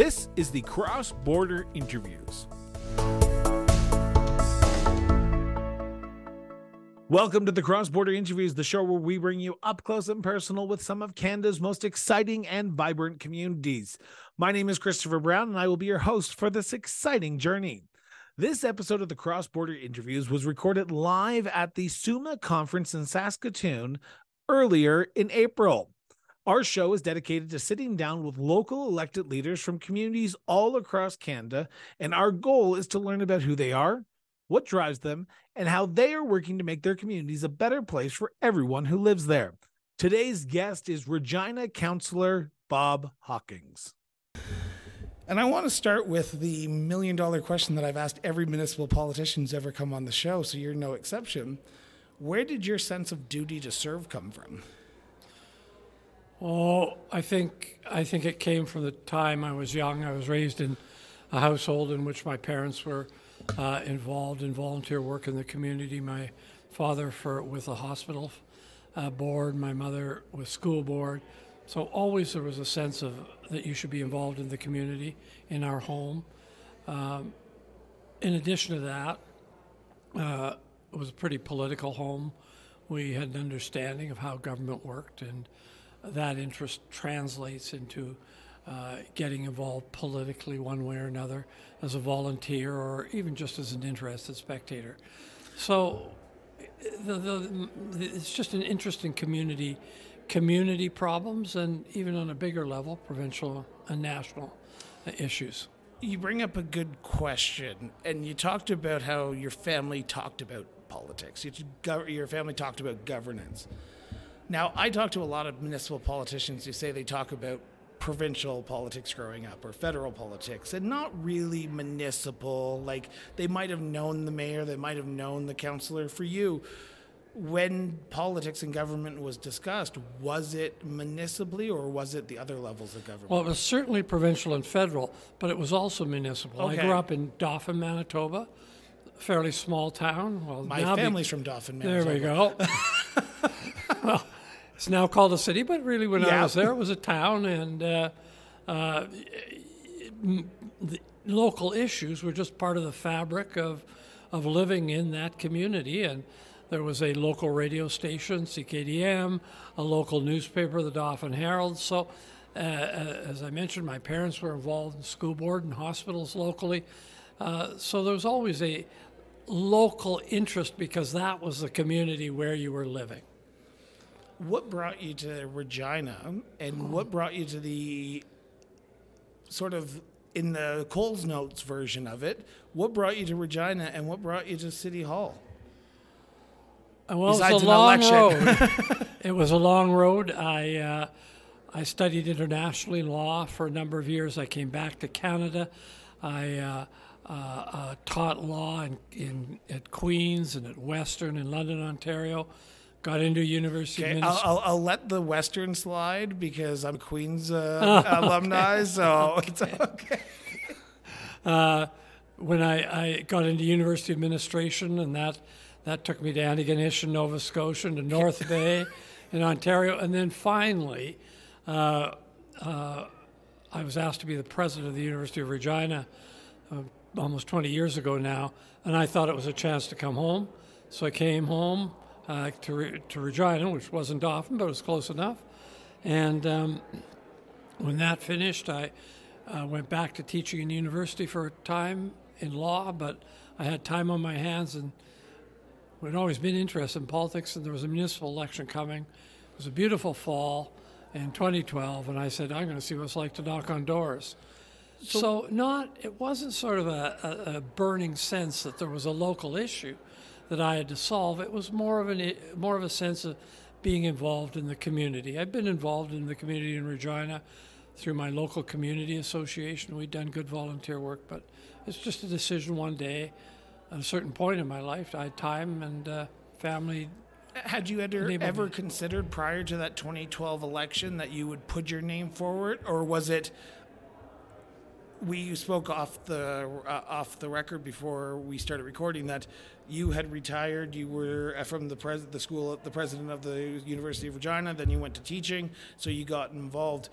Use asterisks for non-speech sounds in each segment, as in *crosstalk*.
This is the Cross Border Interviews. Welcome to the Cross Border Interviews, the show where we bring you up close and personal with some of Canada's most exciting and vibrant communities. My name is Christopher Brown, and I will be your host for this exciting journey. This episode of the Cross Border Interviews was recorded live at the SUMA conference in Saskatoon earlier in April. Our show is dedicated to sitting down with local elected leaders from communities all across Canada, and our goal is to learn about who they are, what drives them, and how they are working to make their communities a better place for everyone who lives there. Today's guest is Regina Councillor Bob Hawkins. And I want to start with the million dollar question that I've asked every municipal politician who's ever come on the show, so you're no exception. Where did your sense of duty to serve come from? Oh, I think I think it came from the time I was young. I was raised in a household in which my parents were uh, involved in volunteer work in the community. My father for with a hospital uh, board, my mother with school board. So always there was a sense of that you should be involved in the community in our home. Um, in addition to that, uh, it was a pretty political home. We had an understanding of how government worked, and that interest translates into uh, getting involved politically one way or another as a volunteer or even just as an interested spectator. So the, the, it's just an interesting community community problems and even on a bigger level provincial and national issues. You bring up a good question and you talked about how your family talked about politics. Your family talked about governance now, I talk to a lot of municipal politicians who say they talk about provincial politics growing up or federal politics and not really municipal. Like they might have known the mayor, they might have known the councillor. For you, when politics and government was discussed, was it municipally or was it the other levels of government? Well, it was certainly provincial and federal, but it was also municipal. Okay. I grew up in Dauphin, Manitoba, a fairly small town. Well, my family's be- from Dauphin, Manitoba. There we go. *laughs* it's now called a city, but really when yeah. I was there, it was a town, and uh, uh, the local issues were just part of the fabric of of living in that community. And there was a local radio station, CKDM, a local newspaper, the Dauphin Herald. So, uh, uh, as I mentioned, my parents were involved in school board and hospitals locally. Uh, so there was always a local interest because that was the community where you were living what brought you to Regina and what brought you to the sort of in the Coles Notes version of it, what brought you to Regina and what brought you to City Hall? Uh, well, Besides it was a long road. *laughs* it was a long road. I uh, I studied internationally law for a number of years. I came back to Canada. I uh, uh, uh taught law in, in, at Queens and at Western in London, Ontario. Got into University okay, I'll, I'll, I'll, let the Western slide because I'm Queens uh, *laughs* oh, alumni, *laughs* okay. so okay. it's okay. Uh, when I, I got into University Administration, and that that took me to Antigonish in Nova Scotia, to North Bay *laughs* in Ontario, and then finally, uh, uh, I was asked to be the president of the University of Regina uh, almost 20 years ago now, and I thought it was a chance to come home. So I came home, uh, to, to Regina, which wasn't often, but it was close enough. And um, when that finished, I uh, went back to teaching in the university for a time in law, but I had time on my hands and had always been interested in politics, and there was a municipal election coming. It was a beautiful fall in 2012, and I said, I'm going to see what it's like to knock on doors. So, so not it wasn't sort of a, a, a burning sense that there was a local issue that I had to solve. It was more of an more of a sense of being involved in the community. I've been involved in the community in Regina through my local community association. We've done good volunteer work, but it's just a decision one day. At a certain point in my life, I had time and uh, family. Had you ever, ever considered prior to that 2012 election that you would put your name forward, or was it we spoke off the uh, off the record before we started recording that you had retired. You were uh, from the pres- the school, the president of the University of Regina. Then you went to teaching, so you got involved.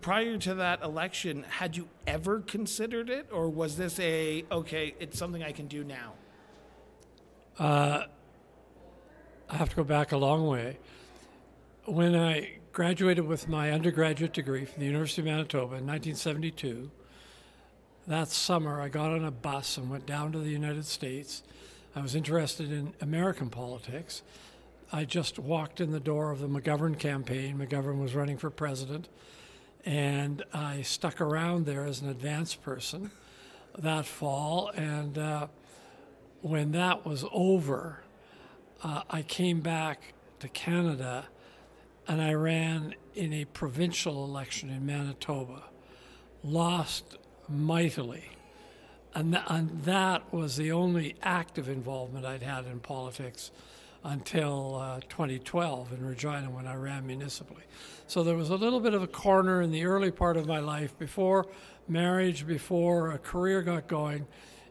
Prior to that election, had you ever considered it, or was this a okay? It's something I can do now. I have to go back a long way. When I graduated with my undergraduate degree from the University of Manitoba in 1972, that summer I got on a bus and went down to the United States. I was interested in American politics. I just walked in the door of the McGovern campaign. McGovern was running for president, and I stuck around there as an advance person that fall. And uh, when that was over, uh, I came back to Canada and I ran in a provincial election in Manitoba. Lost mightily. And, th- and that was the only active involvement I'd had in politics until uh, 2012 in Regina when I ran municipally. So there was a little bit of a corner in the early part of my life before marriage, before a career got going,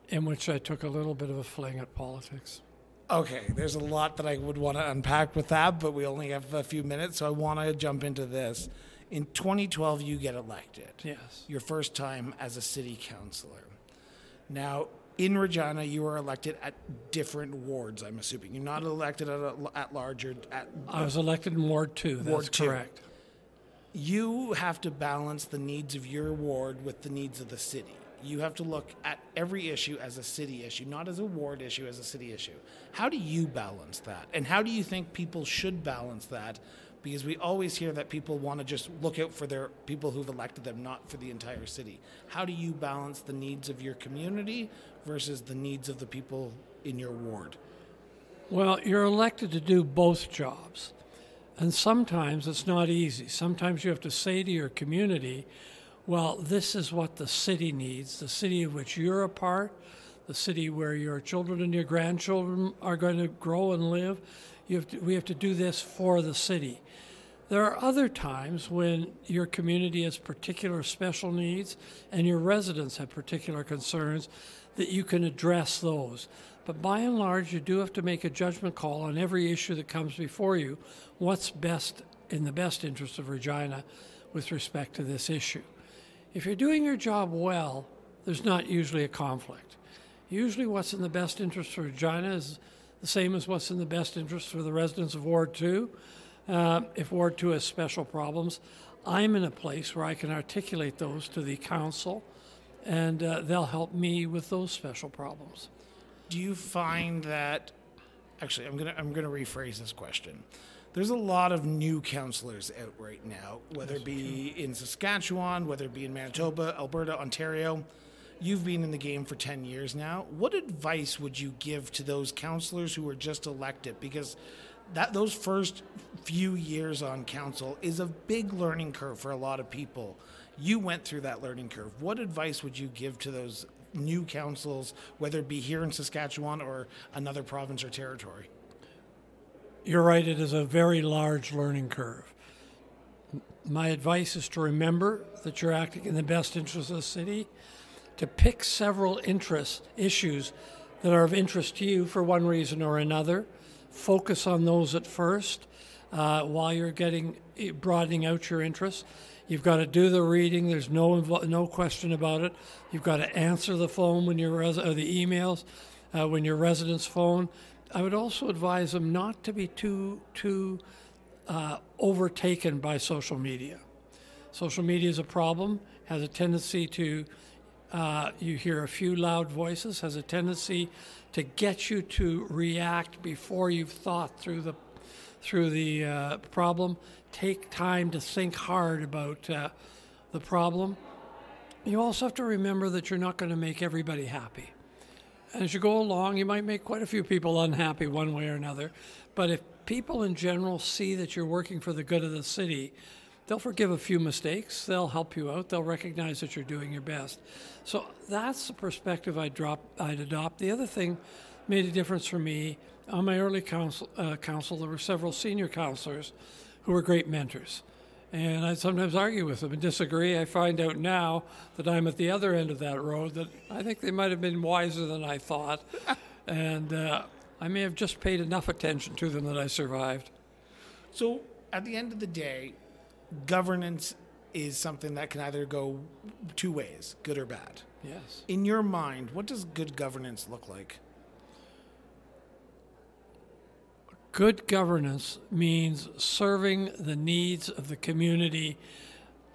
in which I took a little bit of a fling at politics. Okay, there's a lot that I would want to unpack with that, but we only have a few minutes, so I want to jump into this. In 2012, you get elected. Yes. Your first time as a city councilor. Now, in Regina, you are elected at different wards, I'm assuming. You're not elected at, a, at large or at. I was elected in Ward 2. That's Ward two. correct. You have to balance the needs of your ward with the needs of the city. You have to look at every issue as a city issue, not as a ward issue, as a city issue. How do you balance that? And how do you think people should balance that? Because we always hear that people want to just look out for their people who've elected them, not for the entire city. How do you balance the needs of your community versus the needs of the people in your ward? Well, you're elected to do both jobs. And sometimes it's not easy. Sometimes you have to say to your community, well, this is what the city needs, the city of which you're a part, the city where your children and your grandchildren are going to grow and live. Have to, we have to do this for the city. There are other times when your community has particular special needs and your residents have particular concerns that you can address those. But by and large, you do have to make a judgment call on every issue that comes before you what's best in the best interest of Regina with respect to this issue. If you're doing your job well, there's not usually a conflict. Usually, what's in the best interest for Regina is the same as what's in the best interest for the residents of Ward 2. Uh, if Ward 2 has special problems, I'm in a place where I can articulate those to the council, and uh, they'll help me with those special problems. do you find that actually I'm gonna I'm gonna rephrase this question. There's a lot of new councillors out right now, whether it be in Saskatchewan, whether it be in Manitoba, Alberta, Ontario. You've been in the game for 10 years now. What advice would you give to those councillors who were just elected? Because that those first few years on council is a big learning curve for a lot of people. You went through that learning curve. What advice would you give to those new councils, whether it be here in Saskatchewan or another province or territory? You're right, it is a very large learning curve. My advice is to remember that you're acting in the best interest of the city, to pick several interest issues that are of interest to you for one reason or another. Focus on those at first uh, while you're getting broadening out your interests. You've got to do the reading. There's no no question about it. You've got to answer the phone when your res- or the emails uh, when your residents phone. I would also advise them not to be too too uh, overtaken by social media. Social media is a problem. Has a tendency to uh, you hear a few loud voices. Has a tendency to get you to react before you've thought through the through the uh, problem. Take time to think hard about uh, the problem. You also have to remember that you're not going to make everybody happy. And as you go along, you might make quite a few people unhappy one way or another. But if people in general see that you're working for the good of the city, they'll forgive a few mistakes. They'll help you out. They'll recognize that you're doing your best. So that's the perspective I'd, drop, I'd adopt. The other thing made a difference for me on my early council, uh, council, there were several senior councillors who were great mentors. And I sometimes argue with them and disagree. I find out now that I'm at the other end of that road that I think they might have been wiser than I thought. *laughs* and uh, I may have just paid enough attention to them that I survived. So, at the end of the day, governance is something that can either go two ways, good or bad. Yes. In your mind, what does good governance look like? Good governance means serving the needs of the community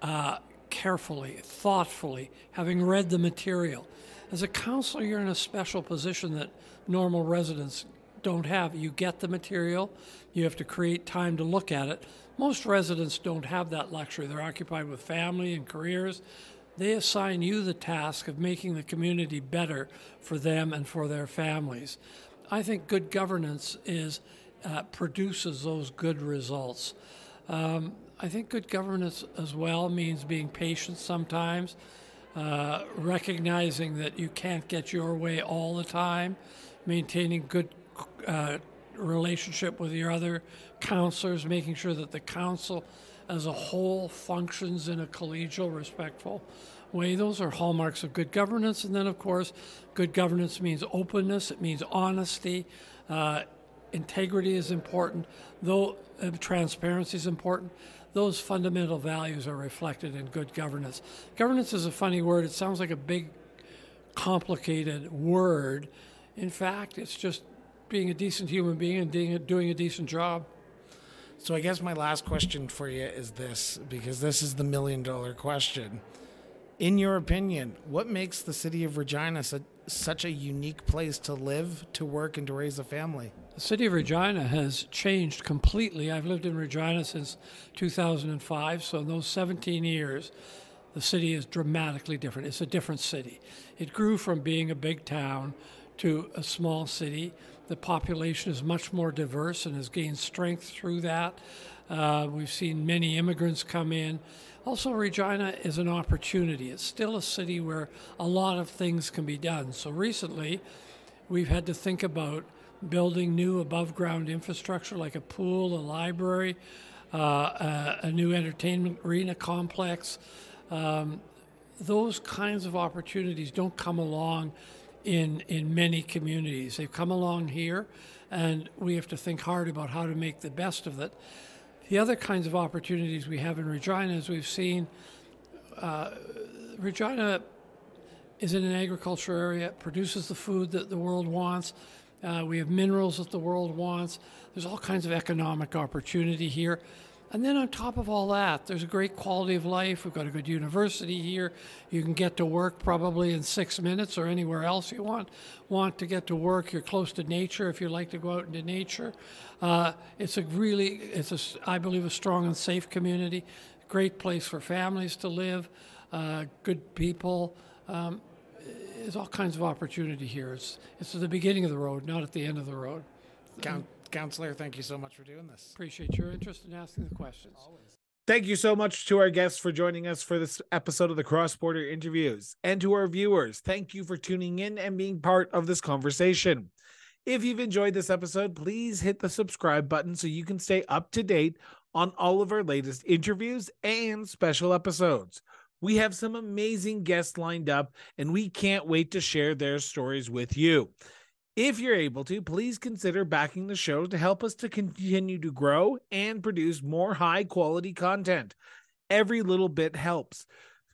uh, carefully, thoughtfully, having read the material. As a councillor, you're in a special position that normal residents don't have. You get the material, you have to create time to look at it. Most residents don't have that luxury. They're occupied with family and careers. They assign you the task of making the community better for them and for their families. I think good governance is uh, produces those good results. Um, I think good governance as well means being patient sometimes, uh, recognizing that you can't get your way all the time, maintaining good uh, relationship with your other councillors, making sure that the council as a whole functions in a collegial, respectful way. Those are hallmarks of good governance. And then, of course, good governance means openness, it means honesty. Uh, integrity is important, though uh, transparency is important. Those fundamental values are reflected in good governance. Governance is a funny word. It sounds like a big, complicated word. In fact, it's just being a decent human being and doing a, doing a decent job. So I guess my last question for you is this, because this is the million dollar question. In your opinion, what makes the city of Regina su- such a unique place to live, to work, and to raise a family? The city of Regina has changed completely. I've lived in Regina since 2005, so in those 17 years, the city is dramatically different. It's a different city. It grew from being a big town to a small city. The population is much more diverse and has gained strength through that. Uh, we've seen many immigrants come in. Also, Regina is an opportunity. It's still a city where a lot of things can be done. So, recently, we've had to think about building new above ground infrastructure like a pool, a library, uh, a, a, new entertainment arena complex. Um, those kinds of opportunities don't come along in, in many communities. They've come along here, and we have to think hard about how to make the best of it. The other kinds of opportunities we have in Regina, as we've seen, uh, Regina is in an agriculture area, produces the food that the world wants. Uh, we have minerals that the world wants. There's all kinds of economic opportunity here. And then on top of all that, there's a great quality of life. We've got a good university here. You can get to work probably in six minutes or anywhere else you want. Want to get to work? You're close to nature if you like to go out into nature. Uh, it's a really, it's a, I believe, a strong and safe community. Great place for families to live. Uh, good people. Um, there's all kinds of opportunity here. It's it's at the beginning of the road, not at the end of the road. Count, Councillor, thank you so much for doing this. Appreciate your interest in asking the questions. Always. Thank you so much to our guests for joining us for this episode of the Cross Border Interviews. And to our viewers, thank you for tuning in and being part of this conversation. If you've enjoyed this episode, please hit the subscribe button so you can stay up to date on all of our latest interviews and special episodes. We have some amazing guests lined up, and we can't wait to share their stories with you. If you're able to, please consider backing the show to help us to continue to grow and produce more high quality content. Every little bit helps.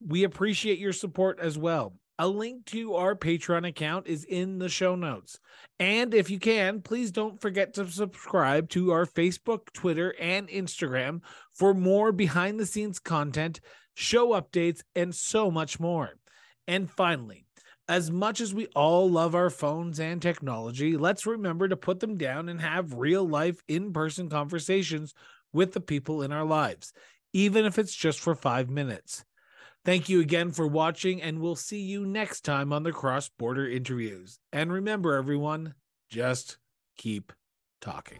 We appreciate your support as well. A link to our Patreon account is in the show notes. And if you can, please don't forget to subscribe to our Facebook, Twitter, and Instagram for more behind the scenes content, show updates, and so much more. And finally, as much as we all love our phones and technology, let's remember to put them down and have real life, in person conversations with the people in our lives, even if it's just for five minutes. Thank you again for watching, and we'll see you next time on the Cross Border Interviews. And remember, everyone, just keep talking.